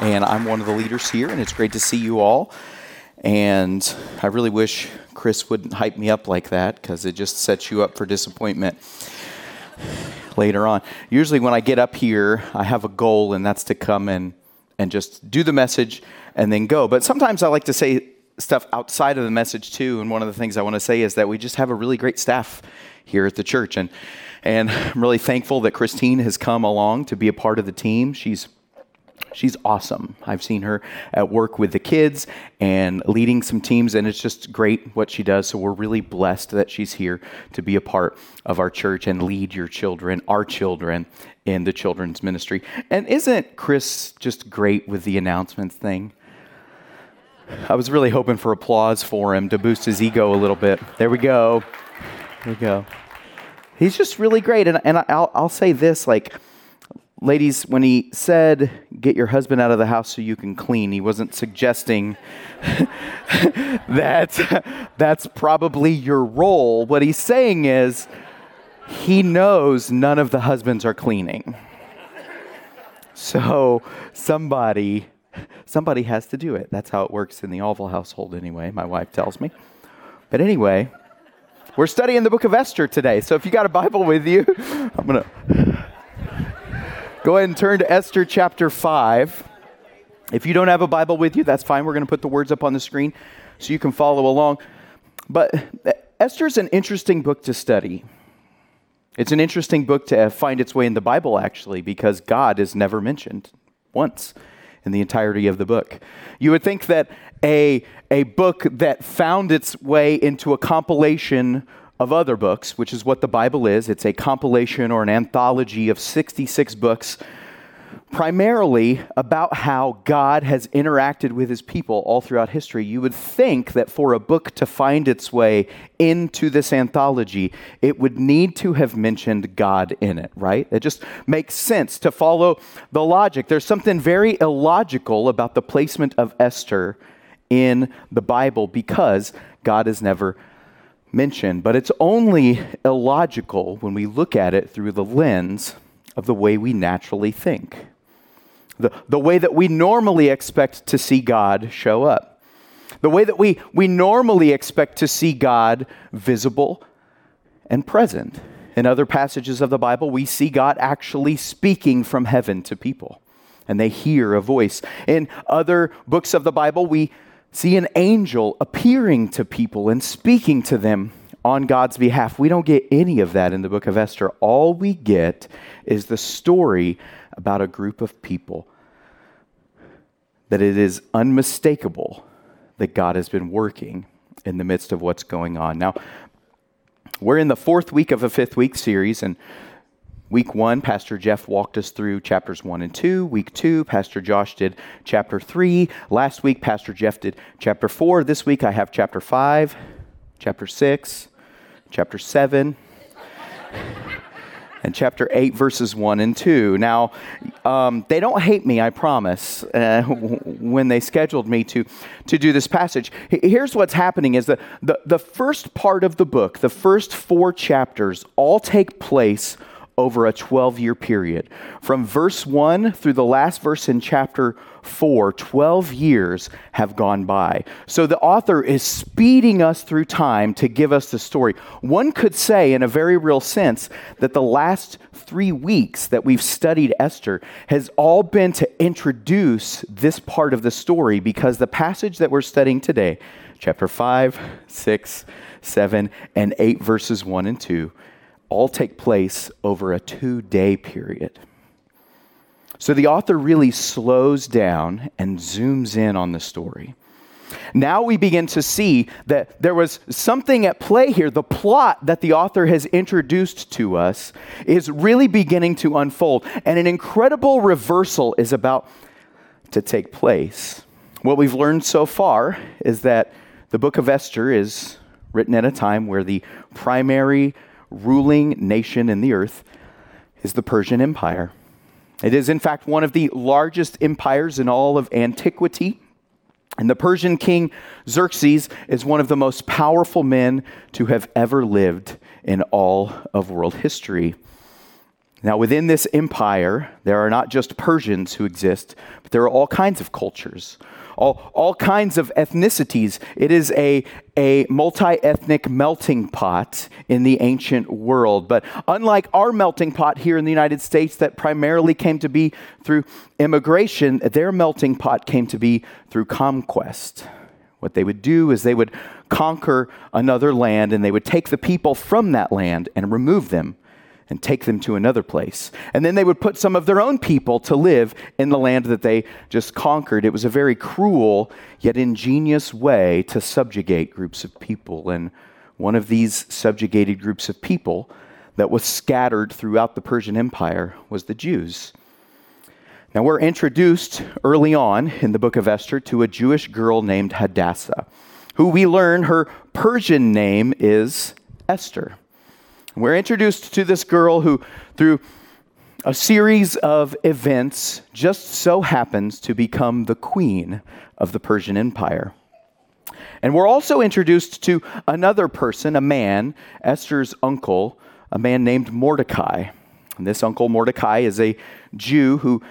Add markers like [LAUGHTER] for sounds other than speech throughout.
and I'm one of the leaders here, and it's great to see you all. And I really wish Chris wouldn't hype me up like that because it just sets you up for disappointment later on. Usually, when I get up here, I have a goal, and that's to come and, and just do the message and then go. But sometimes I like to say stuff outside of the message too. And one of the things I want to say is that we just have a really great staff here at the church. And and I'm really thankful that Christine has come along to be a part of the team. She's she's awesome. I've seen her at work with the kids and leading some teams, and it's just great what she does. So we're really blessed that she's here to be a part of our church and lead your children, our children, in the children's ministry. And isn't Chris just great with the announcements thing? I was really hoping for applause for him to boost his ego a little bit. There we go. There we go. He's just really great. And, and I'll, I'll say this like, ladies, when he said, get your husband out of the house so you can clean, he wasn't suggesting [LAUGHS] that that's probably your role. What he's saying is, he knows none of the husbands are cleaning. So somebody somebody has to do it. That's how it works in the Alval household anyway, my wife tells me. But anyway, we're studying the book of Esther today. So if you got a Bible with you, [LAUGHS] I'm going to go ahead and turn to Esther chapter 5. If you don't have a Bible with you, that's fine. We're going to put the words up on the screen so you can follow along. But uh, Esther is an interesting book to study. It's an interesting book to uh, find its way in the Bible, actually, because God is never mentioned once in the entirety of the book. You would think that a, a book that found its way into a compilation of other books, which is what the Bible is, it's a compilation or an anthology of 66 books primarily about how God has interacted with his people all throughout history, you would think that for a book to find its way into this anthology, it would need to have mentioned God in it, right? It just makes sense to follow the logic. There's something very illogical about the placement of Esther in the Bible because God is never mentioned. But it's only illogical when we look at it through the lens of the way we naturally think the, the way that we normally expect to see God show up, the way that we, we normally expect to see God visible and present. In other passages of the Bible, we see God actually speaking from heaven to people, and they hear a voice. In other books of the Bible, we see an angel appearing to people and speaking to them on God's behalf. We don't get any of that in the book of Esther. All we get is the story about a group of people that it is unmistakable that God has been working in the midst of what's going on. Now, we're in the fourth week of a fifth week series, and week one, Pastor Jeff walked us through chapters one and two. Week two, Pastor Josh did chapter three. Last week, Pastor Jeff did chapter four. This week, I have chapter five, chapter six, chapter seven [LAUGHS] and chapter 8, verses 1 and 2. Now, um, they don't hate me, I promise, uh, [LAUGHS] when they scheduled me to, to do this passage. Here's what's happening is that the, the first part of the book, the first four chapters, all take place over a 12 year period. From verse 1 through the last verse in chapter 4, 12 years have gone by. So the author is speeding us through time to give us the story. One could say, in a very real sense, that the last three weeks that we've studied Esther has all been to introduce this part of the story because the passage that we're studying today, chapter 5, 6, 7, and 8, verses 1 and 2, all take place over a two day period. So the author really slows down and zooms in on the story. Now we begin to see that there was something at play here. The plot that the author has introduced to us is really beginning to unfold, and an incredible reversal is about to take place. What we've learned so far is that the book of Esther is written at a time where the primary ruling nation in the earth is the Persian Empire. It is, in fact, one of the largest empires in all of antiquity. And the Persian king Xerxes is one of the most powerful men to have ever lived in all of world history. Now, within this empire, there are not just Persians who exist, but there are all kinds of cultures, all, all kinds of ethnicities. It is a, a multi ethnic melting pot in the ancient world. But unlike our melting pot here in the United States, that primarily came to be through immigration, their melting pot came to be through conquest. What they would do is they would conquer another land and they would take the people from that land and remove them and take them to another place. And then they would put some of their own people to live in the land that they just conquered. It was a very cruel yet ingenious way to subjugate groups of people. And one of these subjugated groups of people that was scattered throughout the Persian Empire was the Jews. Now, we're introduced early on in the book of Esther to a Jewish girl named Hadassah, who we learn her Persian name is Esther. We're introduced to this girl who, through a series of events, just so happens to become the queen of the Persian Empire. And we're also introduced to another person, a man, Esther's uncle, a man named Mordecai. And this uncle Mordecai is a Jew who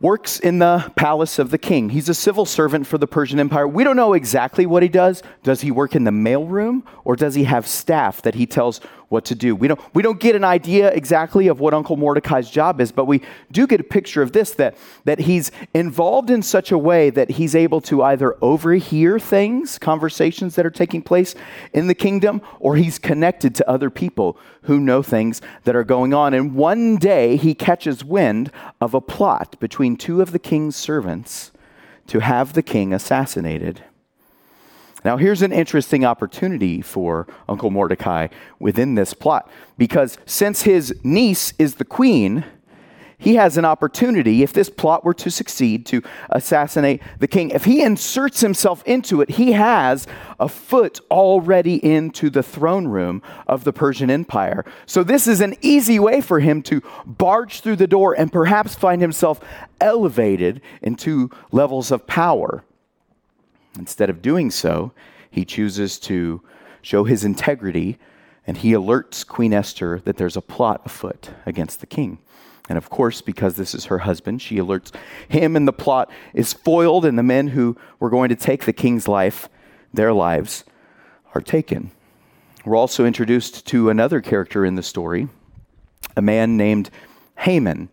works in the palace of the king. He's a civil servant for the Persian Empire. We don't know exactly what he does. Does he work in the mailroom or does he have staff that he tells what to do? We don't, we don't get an idea exactly of what Uncle Mordecai's job is, but we do get a picture of this that, that he's involved in such a way that he's able to either overhear things, conversations that are taking place in the kingdom, or he's connected to other people who know things that are going on. And one day he catches wind of a plot between two of the king's servants to have the king assassinated. Now, here's an interesting opportunity for Uncle Mordecai within this plot, because since his niece is the queen, he has an opportunity, if this plot were to succeed, to assassinate the king. If he inserts himself into it, he has a foot already into the throne room of the Persian Empire. So, this is an easy way for him to barge through the door and perhaps find himself elevated into levels of power. Instead of doing so, he chooses to show his integrity and he alerts Queen Esther that there's a plot afoot against the king. And of course, because this is her husband, she alerts him, and the plot is foiled, and the men who were going to take the king's life, their lives, are taken. We're also introduced to another character in the story, a man named Haman.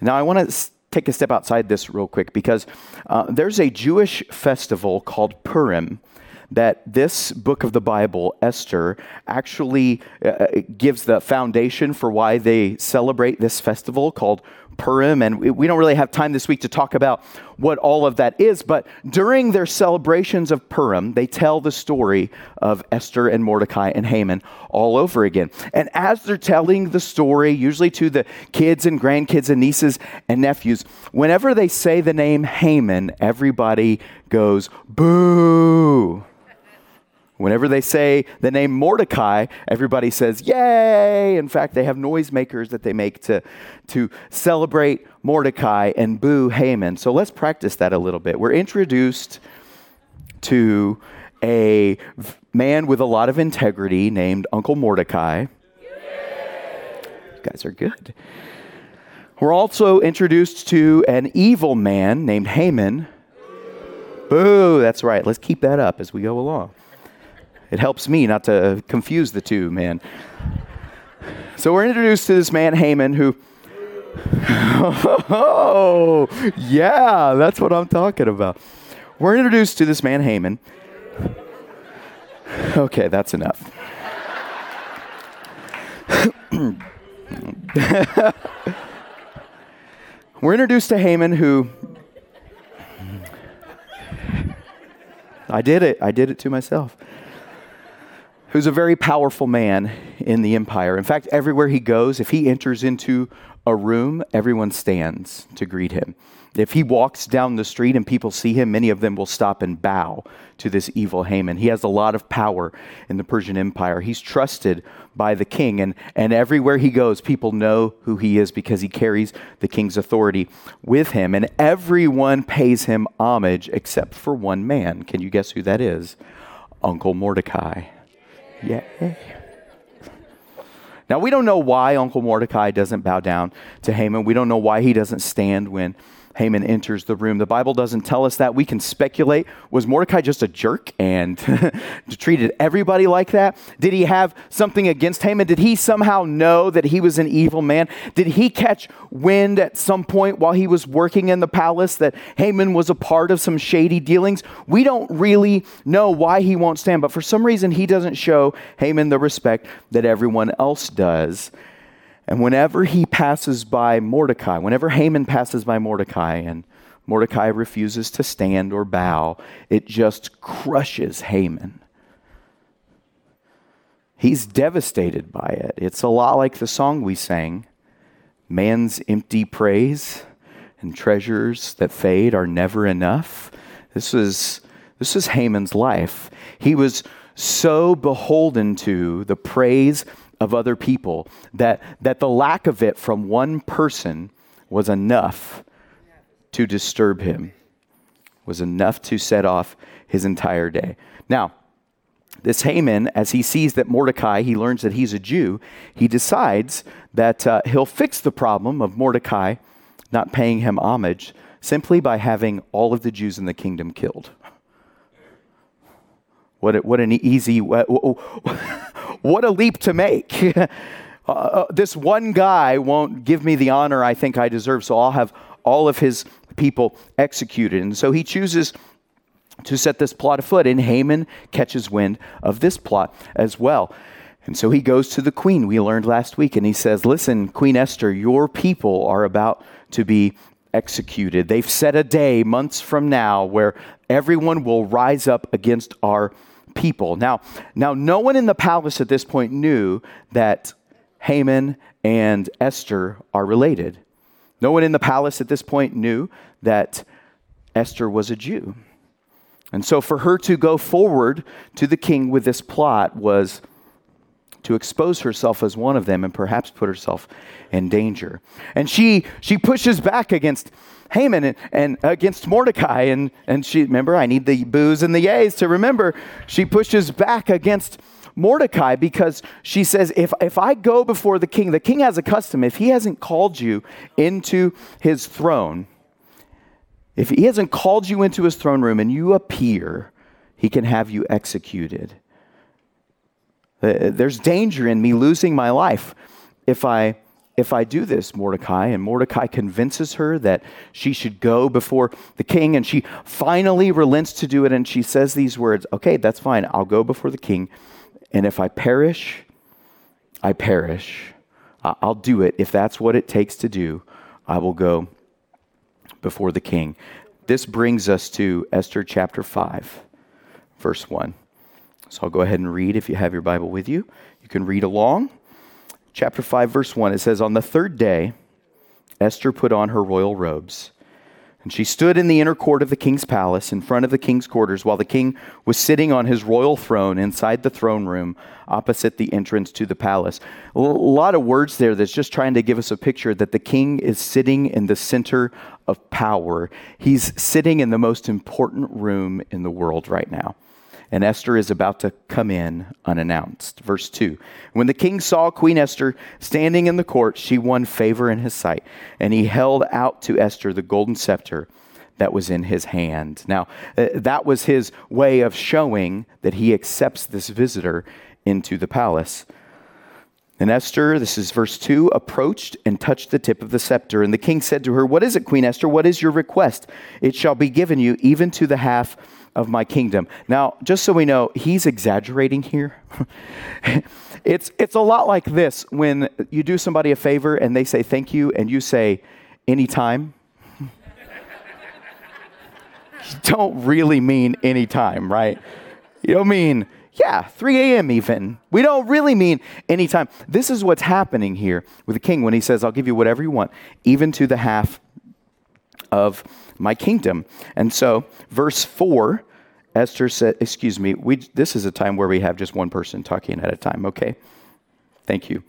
Now, I want to take a step outside this real quick because uh, there's a Jewish festival called Purim that this book of the Bible, Esther, actually uh, uh, gives the foundation for why they celebrate this festival called Purim. And we don't really have time this week to talk about what all of that is, but during their celebrations of Purim, they tell the story of Esther and Mordecai and Haman all over again. And as they're telling the story, usually to the kids and grandkids and nieces and nephews, whenever they say the name Haman, everybody goes, boo. Whenever they say the name Mordecai, everybody says, Yay! In fact, they have noisemakers that they make to, to celebrate Mordecai and boo Haman. So let's practice that a little bit. We're introduced to a man with a lot of integrity named Uncle Mordecai. You guys are good. We're also introduced to an evil man named Haman. Boo, that's right. Let's keep that up as we go along. It helps me not to confuse the two, man. So we're introduced to this man, Haman, who. [LAUGHS] oh, yeah, that's what I'm talking about. We're introduced to this man, Haman. Okay, that's enough. [LAUGHS] We're introduced to Haman, who. I did it. I did it to myself who's a very powerful man in the empire. In fact, everywhere he goes, if he enters into a room, everyone stands to greet him. If he walks down the street and people see him, many of them will stop and bow to this evil Haman. He has a lot of power in the Persian Empire. He's trusted by the king, and, and everywhere he goes, people know who he is because he carries the king's authority with him. And everyone pays him homage except for one man. Can you guess who that is? Uncle Mordecai. Yeah. Now, we don't know why Uncle Mordecai doesn't bow down to Haman. We don't know why he doesn't stand when Haman enters the room. The Bible doesn't tell us that. We can speculate. Was Mordecai just a jerk and [LAUGHS] treated everybody like that? Did he have something against Haman? Did he somehow know that he was an evil man? Did he catch wind at some point while he was working in the palace that Haman was a part of some shady dealings? We don't really know why he won't stand, but for some reason he doesn't show Haman the respect that everyone else does. And whenever he passes by Mordecai, whenever Haman passes by Mordecai and Mordecai refuses to stand or bow, it just crushes Haman. He's devastated by it. It's a lot like the song we sang Man's empty praise and treasures that fade are never enough. This is, this was Haman's life. He was so beholden to the praise of other people, that, that the lack of it from one person was enough to disturb him, was enough to set off his entire day. Now, this Haman, as he sees that Mordecai, he learns that he's a Jew, he decides that uh, he'll fix the problem of Mordecai not paying him homage simply by having all of the Jews in the kingdom killed. What, what an easy, what, what a leap to make. [LAUGHS] Uh, uh, this one guy won't give me the honor I think I deserve, so I'll have all of his people executed. And so he chooses to set this plot afoot, and Haman catches wind of this plot as well. And so he goes to the queen, we learned last week, and he says, Listen, Queen Esther, your people are about to be executed. They've set a day months from now where everyone will rise up against our people. Now, now no one in the palace at this point knew that Haman and Esther are related. No one in the palace at this point knew that Esther was a Jew. And so for her to go forward to the king with this plot was to expose herself as one of them and perhaps put herself in danger. And she she pushes back against Haman and, and against Mordecai. And, and she, remember, I need the boos and the yays to remember, she pushes back against Mordecai because she says, if, if I go before the king, the king has a custom. If he hasn't called you into his throne, if he hasn't called you into his throne room and you appear, he can have you executed. Uh, there's danger in me losing my life if I if I do this, Mordecai. And Mordecai convinces her that she should go before the king. And she finally relents to do it. And she says these words Okay, that's fine. I'll go before the king. And if I perish, I perish. I'll do it. If that's what it takes to do, I will go before the king. This brings us to Esther chapter 5, verse 1. So I'll go ahead and read if you have your Bible with you. You can read along chapter 5, verse 1, it says, On the third day, Esther put on her royal robes. And she stood in the inner court of the king's palace in front of the king's quarters while the king was sitting on his royal throne inside the throne room opposite the entrance to the palace. A lot of words there that's just trying to give us a picture that the king is sitting in the center of power. He's sitting in the most important room in the world right now and Esther is about to come in unannounced. Verse 2 When the king saw Queen Esther standing in the court, she won favor in his sight, and he held out to Esther the golden scepter that was in his hand. Now, uh, that was his way of showing that he accepts this visitor into the palace. And Esther, this is verse 2, approached and touched the tip of the scepter. And the king said to her, What is it, Queen Esther? What is your request? It shall be given you, even to the half of my kingdom. Now, just so we know, he's exaggerating here. [LAUGHS] it's, it's a lot like this when you do somebody a favor and they say thank you and you say anytime. [LAUGHS] you don't really mean anytime, right? You don't mean Yeah, 3 a.m. even. We don't really mean anytime. This is what's happening here with the king when he says, I'll give you whatever you want, even to the half of my kingdom. And so, verse 4, Esther said, Excuse me, we, this is a time where we have just one person talking at a time. Okay. Thank you.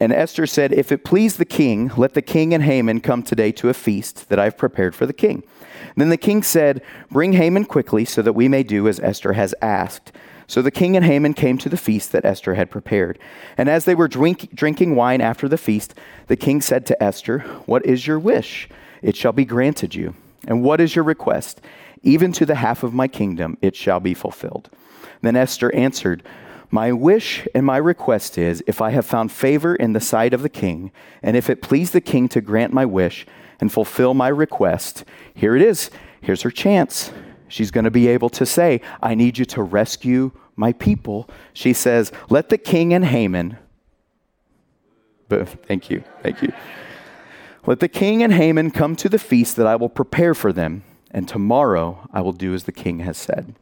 And Esther said, If it please the king, let the king and Haman come today to a feast that I've prepared for the king. Then the king said, Bring Haman quickly so that we may do as Esther has asked. So the king and Haman came to the feast that Esther had prepared. And as they were drink, drinking wine after the feast, the king said to Esther, What is your wish? It shall be granted you. And what is your request? Even to the half of my kingdom it shall be fulfilled. Then Esther answered, My wish and my request is, if I have found favor in the sight of the king, and if it please the king to grant my wish and fulfill my request, here it is. Here's her chance. She's going to be able to say, I need you to rescue my people. She says, Let the king and Haman, but thank you, thank you. Let the king and Haman come to the feast that I will prepare for them, and tomorrow I will do as the king has said.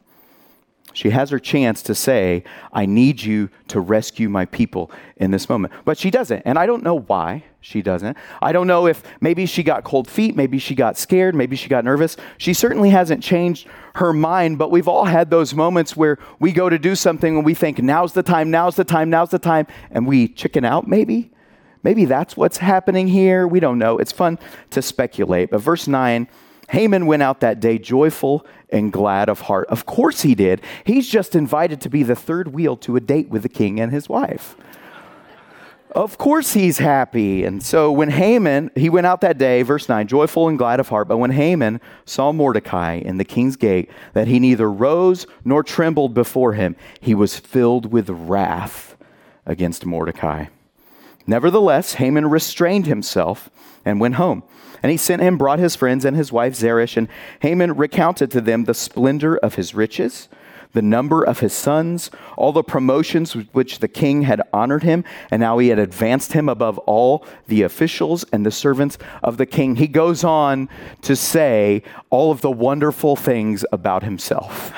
She has her chance to say, I need you to rescue my people in this moment. But she doesn't. And I don't know why she doesn't. I don't know if maybe she got cold feet, maybe she got scared, maybe she got nervous. She certainly hasn't changed her mind, but we've all had those moments where we go to do something and we think, now's the time, now's the time, now's the time, and we chicken out maybe. Maybe that's what's happening here. We don't know. It's fun to speculate. But verse 9 Haman went out that day joyful and glad of heart. Of course he did. He's just invited to be the third wheel to a date with the king and his wife. Of course he's happy. And so when Haman, he went out that day, verse 9, joyful and glad of heart. But when Haman saw Mordecai in the king's gate, that he neither rose nor trembled before him, he was filled with wrath against Mordecai. Nevertheless, Haman restrained himself and went home. And he sent him, brought his friends and his wife Zeresh, and Haman recounted to them the splendor of his riches the number of his sons, all the promotions with which the king had honored him, and how he had advanced him above all the officials and the servants of the king. He goes on to say all of the wonderful things about himself.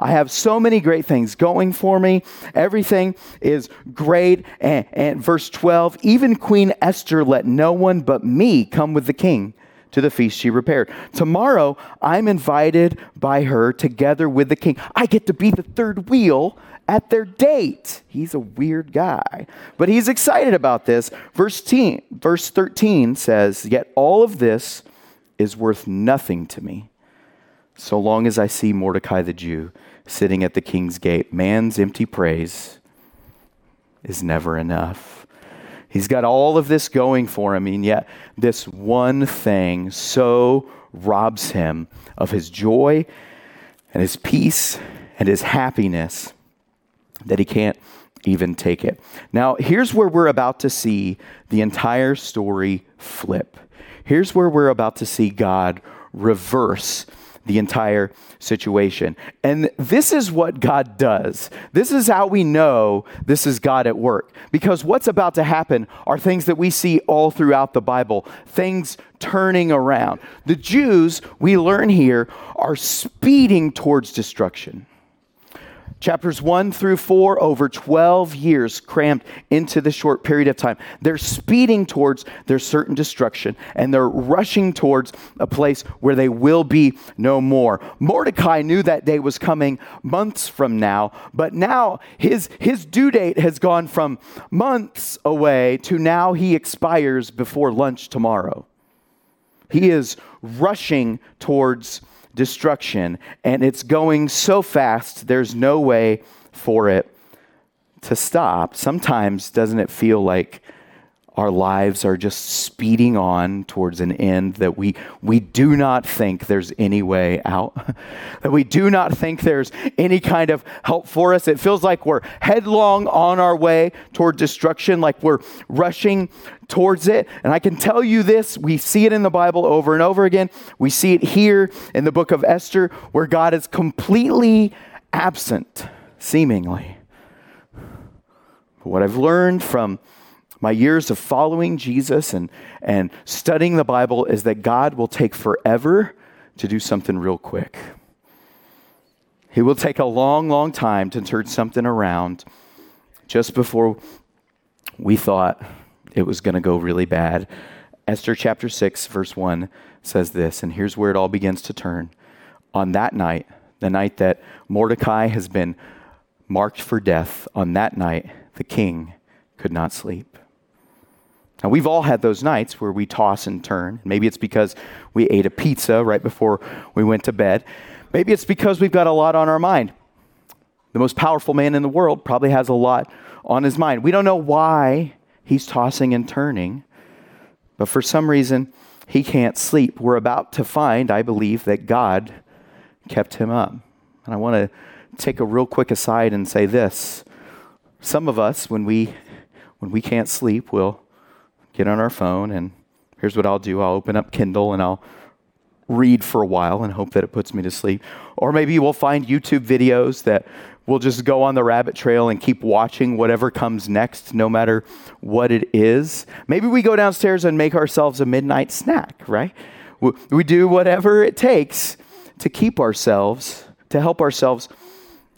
I have so many great things going for me. Everything is great. And, and verse 12, even Queen Esther let no one but me come with the king to the feast she prepared. Tomorrow, I'm invited by her together with the king. I get to be the third wheel at their date. He's a weird guy, but he's excited about this. Verse, 10, verse 13 says, Yet all of this is worth nothing to me, so long as I see Mordecai the Jew sitting at the king's gate. Man's empty praise is never enough. He's got all of this going for him, and yet this one thing so robs him of his joy and his peace and his happiness that he can't even take it. Now, here's where we're about to see the entire story flip. Here's where we're about to see God reverse the entire situation. And this is what God does. This is how we know this is God at work. Because what's about to happen are things that we see all throughout the Bible, things turning around. The Jews, we learn here, are speeding towards destruction. Chapters 1 through 4, over 12 years crammed into the short period of time. They're speeding towards their certain destruction and they're rushing towards a place where they will be no more. Mordecai knew that day was coming months from now, but now his, his due date has gone from months away to now he expires before lunch tomorrow. He is rushing towards destruction, and it's going so fast, there's no way for it to stop. Sometimes, doesn't it feel like our lives are just speeding on towards an end that we, we do not think there's any way out, [LAUGHS] that we do not think there's any kind of help for us. It feels like we're headlong on our way toward destruction, like we're rushing towards it. And I can tell you this we see it in the Bible over and over again. We see it here in the book of Esther, where God is completely absent, seemingly. what I've learned from my years of following Jesus and, and studying the Bible is that God will take forever to do something real quick. He will take a long, long time to turn something around just before we thought it was going to go really bad. Esther chapter 6, verse 1 says this, and here's where it all begins to turn. On that night, the night that Mordecai has been marked for death, on that night, the king could not sleep. Now, we've all had those nights where we toss and turn. Maybe it's because we ate a pizza right before we went to bed. Maybe it's because we've got a lot on our mind. The most powerful man in the world probably has a lot on his mind. We don't know why he's tossing and turning, but for some reason, he can't sleep. We're about to find, I believe, that God kept him up. And I want to take a real quick aside and say this. Some of us, when we when we can't sleep, will get on our phone and here's what I'll do. I'll open up Kindle and I'll read for a while and hope that it puts me to sleep. Or maybe we'll find YouTube videos that we'll just go on the rabbit trail and keep watching whatever comes next, no matter what it is. Maybe we go downstairs and make ourselves a midnight snack, right? We do whatever it takes to keep ourselves, to help ourselves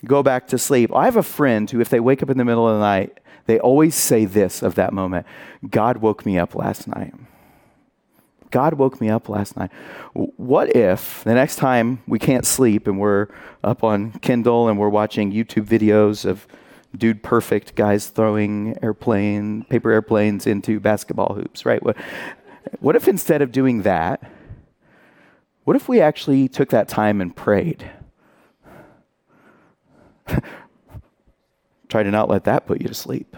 go back to sleep. I have a friend who, if they wake up in the middle of the night, they always say this of that moment God woke me up last night. God woke me up last night. What if the next time we can't sleep and we're up on Kindle and we're watching YouTube videos of dude perfect guys throwing airplane paper airplanes into basketball hoops, right? What, what if instead of doing that, what if we actually took that time and prayed? [LAUGHS] Try to not let that put you to sleep.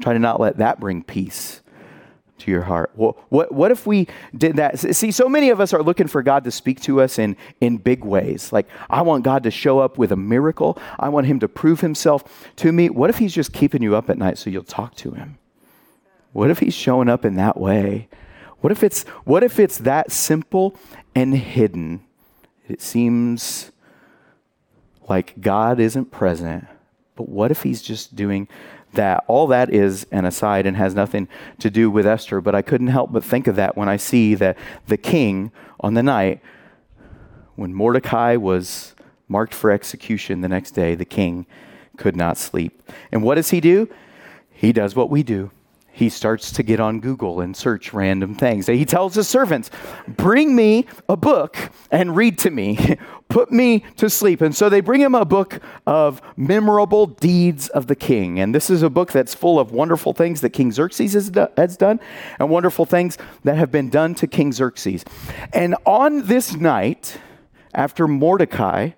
Try to not let that bring peace to your heart. Well, what, what if we did that? See, so many of us are looking for God to speak to us in, in big ways. Like, I want God to show up with a miracle. I want Him to prove Himself to me. What if He's just keeping you up at night so you'll talk to Him? What if He's showing up in that way? What if it's, what if it's that simple and hidden? It seems like God isn't present, but what if He's just doing that? All that is an aside and has nothing to do with Esther, but I couldn't help but think of that when I see that the king on the night when Mordecai was marked for execution the next day, the king could not sleep. And what does he do? He does what we do he starts to get on Google and search random things. He tells his servants, Bring me a book and read to me. [LAUGHS] Put me to sleep. And so they bring him a book of memorable deeds of the king. And this is a book that's full of wonderful things that King Xerxes has done and wonderful things that have been done to King Xerxes. And on this night, after Mordecai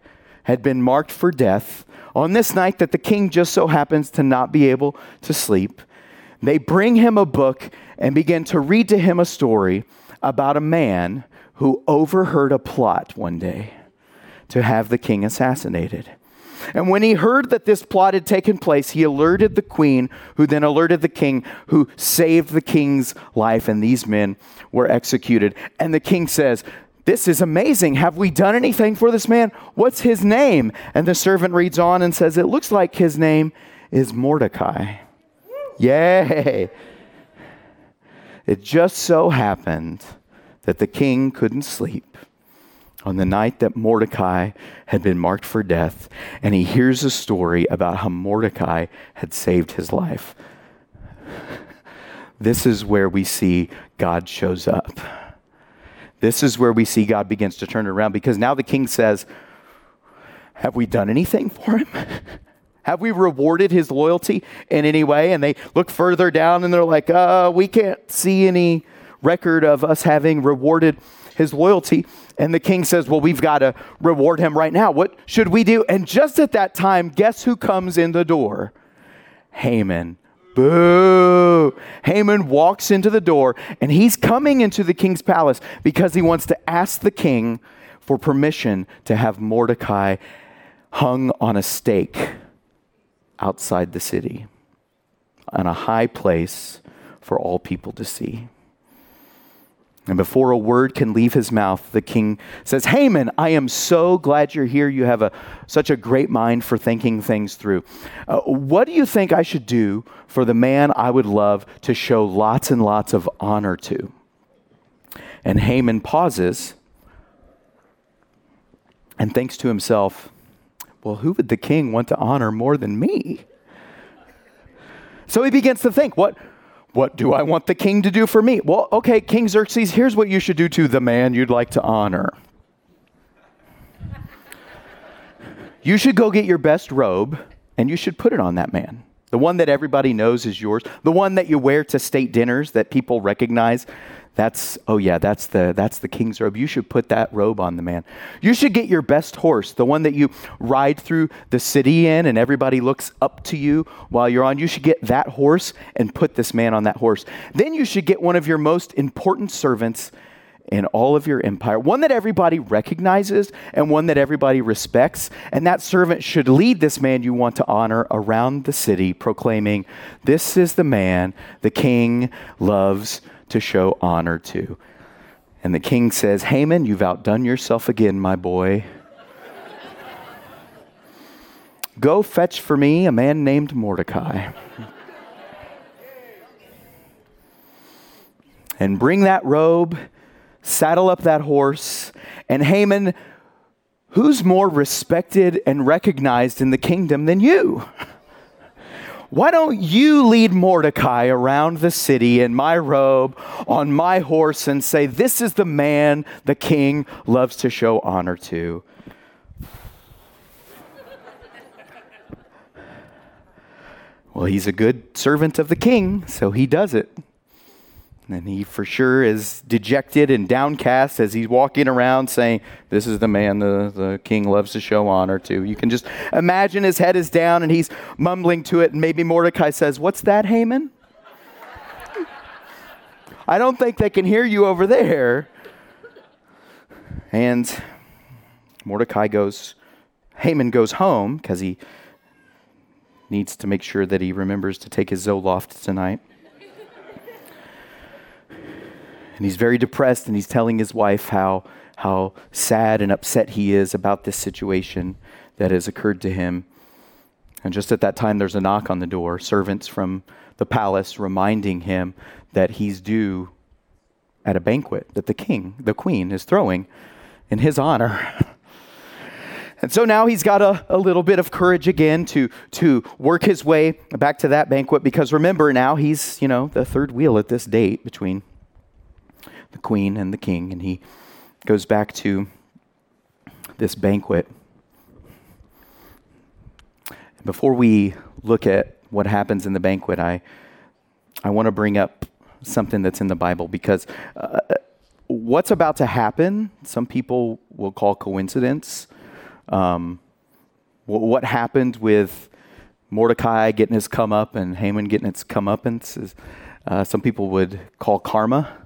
had been marked for death, on this night that the king just so happens to not be able to sleep, they bring him a book and begin to read to him a story about a man who overheard a plot one day to have the king assassinated. And when he heard that this plot had taken place, he alerted the queen, who then alerted the king, who saved the king's life, and these men were executed. And the king says, This is amazing. Have we done anything for this man? What's his name? And the servant reads on and says, It looks like his name is Mordecai. Yay! It just so happened that the king couldn't sleep on the night that Mordecai had been marked for death, and he hears a story about how Mordecai had saved his life. This is where we see God shows up. This is where we see God begins to turn around because now the king says, Have we done anything for him? [LAUGHS] Have we rewarded his loyalty in any way? And they look further down and they're like, uh, we can't see any record of us having rewarded his loyalty. And the king says, Well, we've got to reward him right now. What should we do? And just at that time, guess who comes in the door? Haman. Boo! Haman walks into the door and he's coming into the king's palace because he wants to ask the king for permission to have Mordecai hung on a stake outside the city on a high place for all people to see. And before a word can leave his mouth, the king says, Haman, I am so glad you're here. You have a, such a great mind for thinking things through. Uh, what do you think I should do for the man I would love to show lots and lots of honor to? And Haman pauses and thinks to himself, well, who would the king want to honor more than me? So he begins to think, what, what do I want the king to do for me? Well, okay, King Xerxes, here's what you should do to the man you'd like to honor. You should go get your best robe and you should put it on that man. The one that everybody knows is yours, the one that you wear to state dinners that people recognize. That's oh yeah, that's the that's the king's robe. You should put that robe on the man. You should get your best horse, the one that you ride through the city in and everybody looks up to you while you're on. You should get that horse and put this man on that horse. Then you should get one of your most important servants in all of your empire, one that everybody recognizes and one that everybody respects. And that servant should lead this man you want to honor around the city, proclaiming, This is the man the king loves to show honor to. And the king says, Haman, you've outdone yourself again, my boy. Go fetch for me a man named Mordecai. and bring that robe saddle up that horse, and Haman, who's more respected and recognized in the kingdom than you? Why don't you lead Mordecai around the city in my robe on my horse and say, This is the man the king loves to show honor to? Well, he's a good servant of the king, so he does it. And he for sure is dejected and downcast as he's walking around saying, This is the man the, the king loves to show honor to. You can just imagine his head is down and he's mumbling to it. And maybe Mordecai says, What's that, Haman? I don't think they can hear you over there. And Mordecai goes, Haman goes home because he needs to make sure that he remembers to take his Zoloft tonight. And he's very depressed and he's telling his wife how, how sad and upset he is about this situation that has occurred to him. And just at that time, there's a knock on the door, servants from the palace reminding him that he's due at a banquet that the king, the queen, is throwing in his honor. [LAUGHS] And so now he's got a, a little bit of courage again to, to work his way back to that banquet because remember now he's, you know, the third wheel at this date between the queen and the king, and he goes back to this banquet. Before we look at what happens in the banquet, I, I want to bring up something that's in the Bible because uh, what's about to happen, some people will call coincidence. Um, what happened with Mordecai getting his come up and Haman getting its come up, uh, some people would call karma.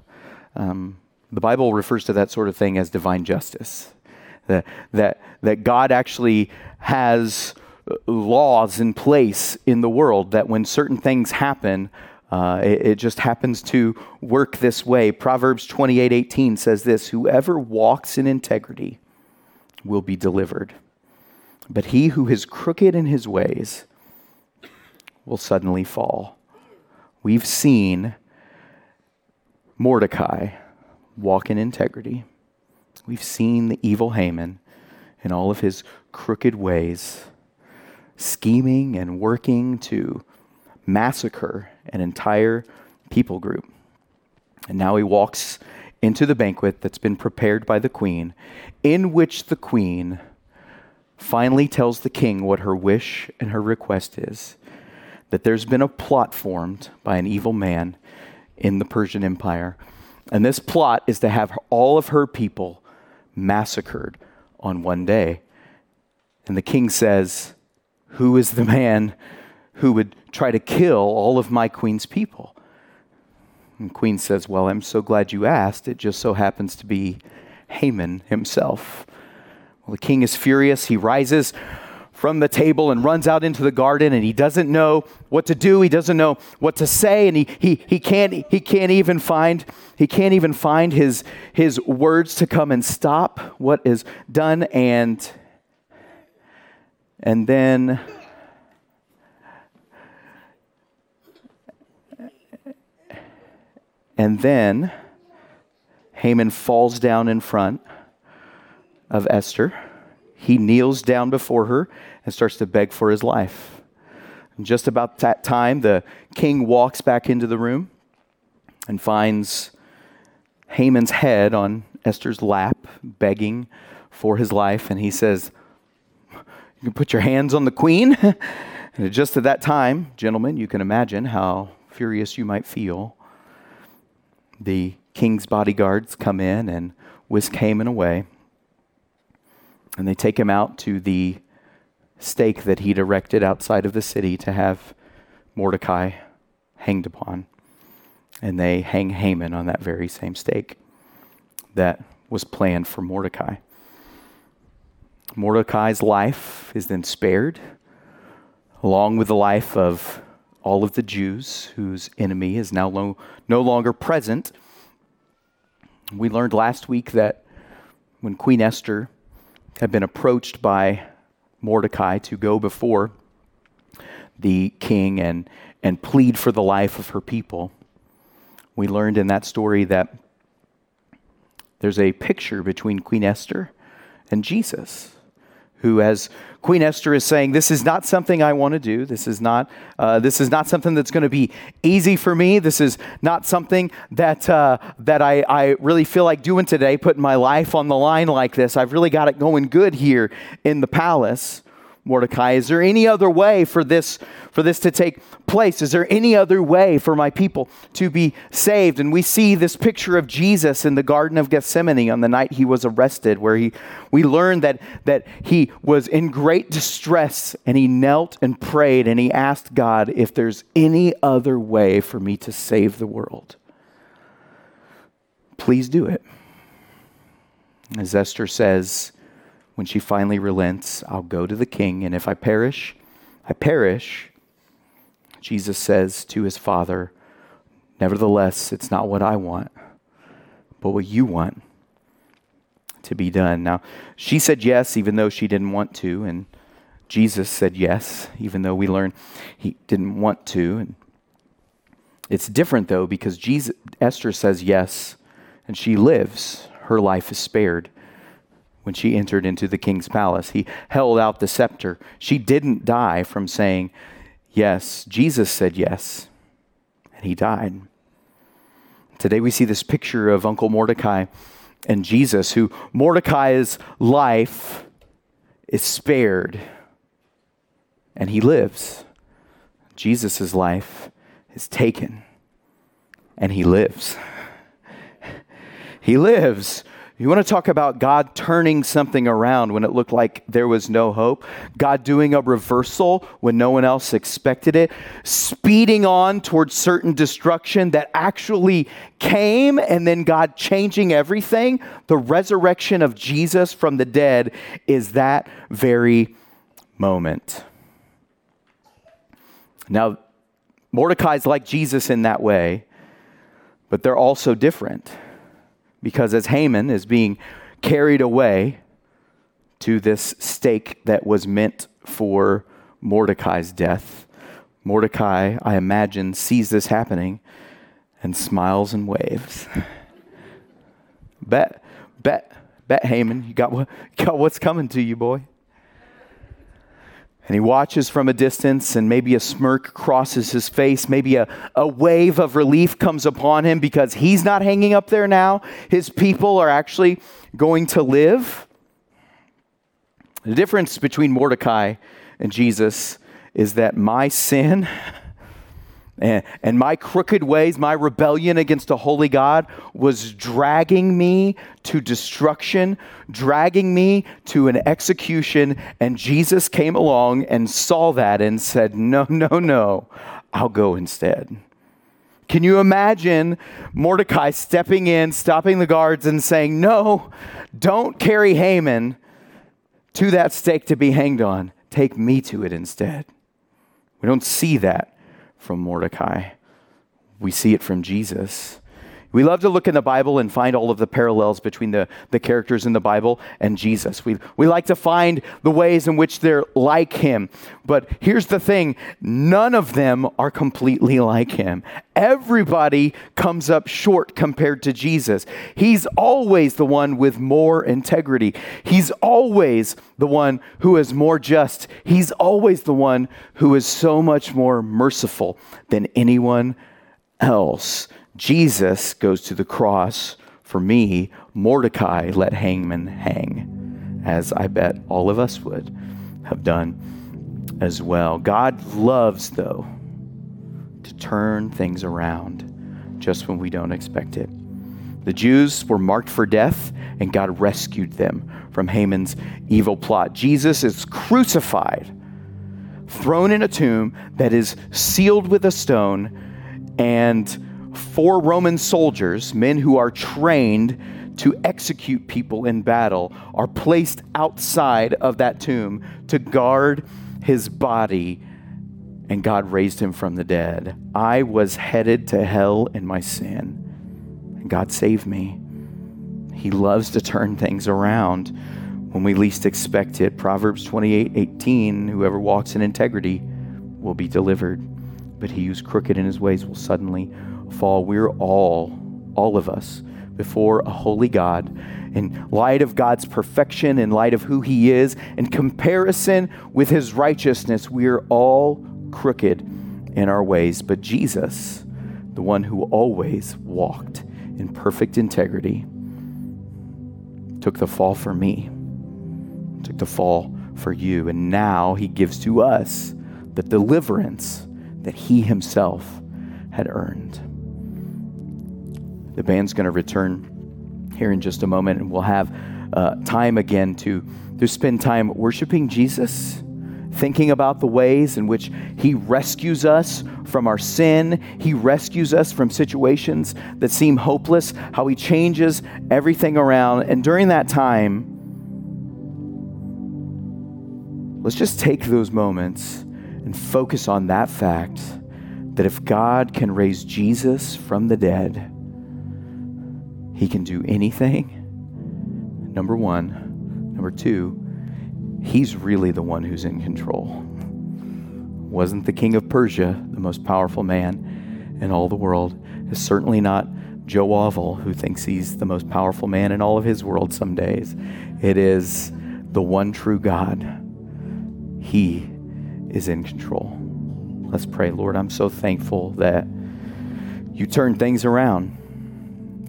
Um, the Bible refers to that sort of thing as divine justice. That, that, that God actually has uh, laws in place in the world that when certain things happen, uh, it, it, just happens to work this way. Proverbs 28 18 says this Whoever walks in integrity will be delivered, but he who is crooked in his ways will suddenly fall. We've seen Mordecai walk in integrity. We've seen the evil Haman in all of his crooked ways, scheming and working to massacre an entire people group. And now he walks into the banquet that's been prepared by the queen, in which the queen finally tells the king what her wish and her request is that there's been a plot formed by an evil man in the Persian Empire. And this plot is to have all of her people massacred on one day. And the king says, Who is the man who would try to kill all of my queen's people? And queen says, Well, I'm so glad you asked. It just so happens to be Haman himself. Well, the king is furious. He rises from the table and runs out into the garden and he doesn't know what to do. He doesn't know what to say and he, he, he can't he can't even find he can't even find his his words to come and stop what is done. And and then and then Haman falls down in front of Esther he kneels down before her and starts to beg for his life. And just about that time, the king walks back into the room and finds Haman's head on Esther's lap, begging for his life. And he says, You can put your hands on the queen. [LAUGHS] and just at that time, gentlemen, you can imagine how furious you might feel. The king's bodyguards come in and whisk Haman away. And they take him out to the stake that he'd erected outside of the city to have Mordecai hanged upon. And they hang Haman on that very same stake that was planned for Mordecai. Mordecai's life is then spared, along with the life of all of the Jews whose enemy is now lo- no longer present. We learned last week that when Queen Esther had been approached by Mordecai to go before the king and, and plead for the life of her people, we learned in that story that there's a picture between Queen Esther and Jesus who, as Queen Esther is saying, this is not something I want to do. This is not, uh, this is not something that's going to be easy for me. This is not something that, uh, that I, I really feel like doing today, putting my life on the line like this. I've really got it going good here in the palace. Mordecai, is there any other way for this for this to take place? Is there any other way for my people to be saved? And we see this picture of Jesus in the Garden of Gethsemane on the night he was arrested, where he we learn that that he was in great distress and he knelt and prayed and he asked God if there's any other way for me to save the world. Please do it. As Esther says, when she finally relents, I'll go to the king, and if I perish, I perish. Jesus says to his father, Nevertheless, it's not what I want, but what you want to be done. Now, she said yes, even though she didn't want to, and Jesus said yes, even though we learn he didn't want to. And it's different though, because Jesus, Esther says yes, and she lives. Her life is spared when she entered into the king's palace. He held out the scepter. She didn't die from saying yes. Jesus said yes, and he died. Today we see this picture of Uncle Mordecai and Jesus, who Mordecai's life is spared and he lives. Jesus' life is taken and he lives. he lives. You want to talk about God turning something around when it looked like there was no hope? God doing a reversal when no one else expected it? Speeding on towards certain destruction that actually came and then God changing everything? The resurrection of Jesus from the dead is that very moment. Now, Mordecai's like Jesus in that way, but they're also different because as Haman is being carried away to this stake that was meant for Mordecai's death, Mordecai, I imagine, sees this happening and smiles and waves. [LAUGHS] bet, bet, bet, Haman, you got, what, [LAUGHS] got what's coming to you, boy. And he watches from a distance, and maybe a smirk crosses his face. Maybe a, a wave of relief comes upon him because he's not hanging up there now. His people are actually going to live. The difference between Mordecai and Jesus is that my sin [LAUGHS] and, and my crooked ways, my rebellion against a holy God was dragging me to destruction, dragging me to an execution. And Jesus came along and saw that and said, No, no, no, I'll go instead. Can you imagine Mordecai stepping in, stopping the guards, and saying, No, don't carry Haman to that stake to be hanged on. Take me to it instead. We don't see that from Mordecai. We see it from Jesus. We love to look in the Bible and find all of the parallels between the, the characters in the Bible and Jesus. We, we like to find the ways in which they're like him. But here's the thing none of them are completely like him. Everybody comes up short compared to Jesus. He's always the one with more integrity. He's always the one who is more just. He's always the one who is so much more merciful than anyone else. Jesus goes to the cross for me. Mordecai let Haman hang, as I bet all of us would have done as well. God loves, though, to turn things around just when we don't expect it. The Jews were marked for death, and God rescued them from Haman's evil plot. Jesus is crucified, thrown in a tomb that is sealed with a stone, and four Roman soldiers, men who are trained to execute people in battle, are placed outside of that tomb to guard his body, and God raised him from the dead. I was headed to hell in my sin, and God saved me. He loves to turn things around when we least expect it. Proverbs 28 18 Whoever walks in integrity will be delivered, but he who's crooked in his ways will suddenly fall, we're all, all of us, before a holy God. In light of God's perfection, in light of who He is, in comparison with His righteousness, we're all crooked in our ways. But Jesus, the one who always walked in perfect integrity, took the fall for me, took the fall for you. And now He gives to us the deliverance that He Himself had earned. The band's going to return here in just a moment, and we'll have uh, time again to, to spend time worshiping Jesus, thinking about the ways in which He rescues us from our sin, He rescues us from situations that seem hopeless, how He changes everything around. And during that time, let's just take those moments and focus on that fact that if God can raise Jesus from the dead, he can do anything. Number one. Number two, he's really the one who's in control. Wasn't the king of Persia the most powerful man in all the world? Is certainly not Joe Oval, who thinks he's the most powerful man in all of his world some days. It is the one true God. He is in control. Let's pray. Lord, I'm so thankful that you turn things around.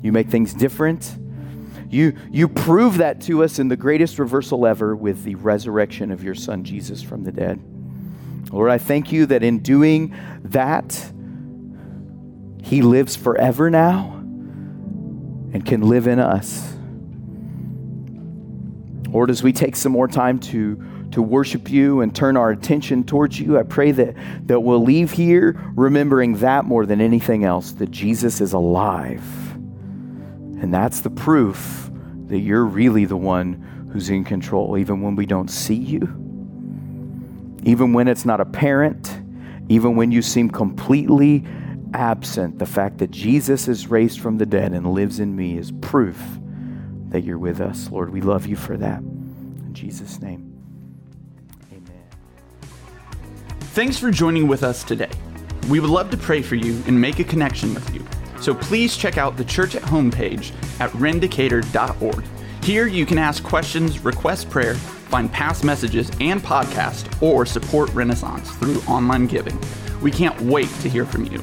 You make things different. You, you prove that to us in the greatest reversal ever with the resurrection of your son Jesus from the dead. Lord, I thank you that in doing that, he lives forever now and can live in us. Lord, as we take some more time to, to worship you and turn our attention towards you, I pray that, that we'll leave here remembering that more than anything else, that Jesus is alive and that's the proof that you're really the one who's in control, even when we don't see you, even when it's not apparent, even when you seem completely absent. The fact that Jesus is raised from the dead and lives in me is proof that you're with us. Lord, we love you for that. In Jesus' name. Amen. Thanks for joining with us today. We would love to pray for you and make a connection with you. So please check out the Church at Home page at rendicator.org. Here you can ask questions, request prayer, find past messages and podcasts, or support Renaissance through online giving. We can't wait to hear from you.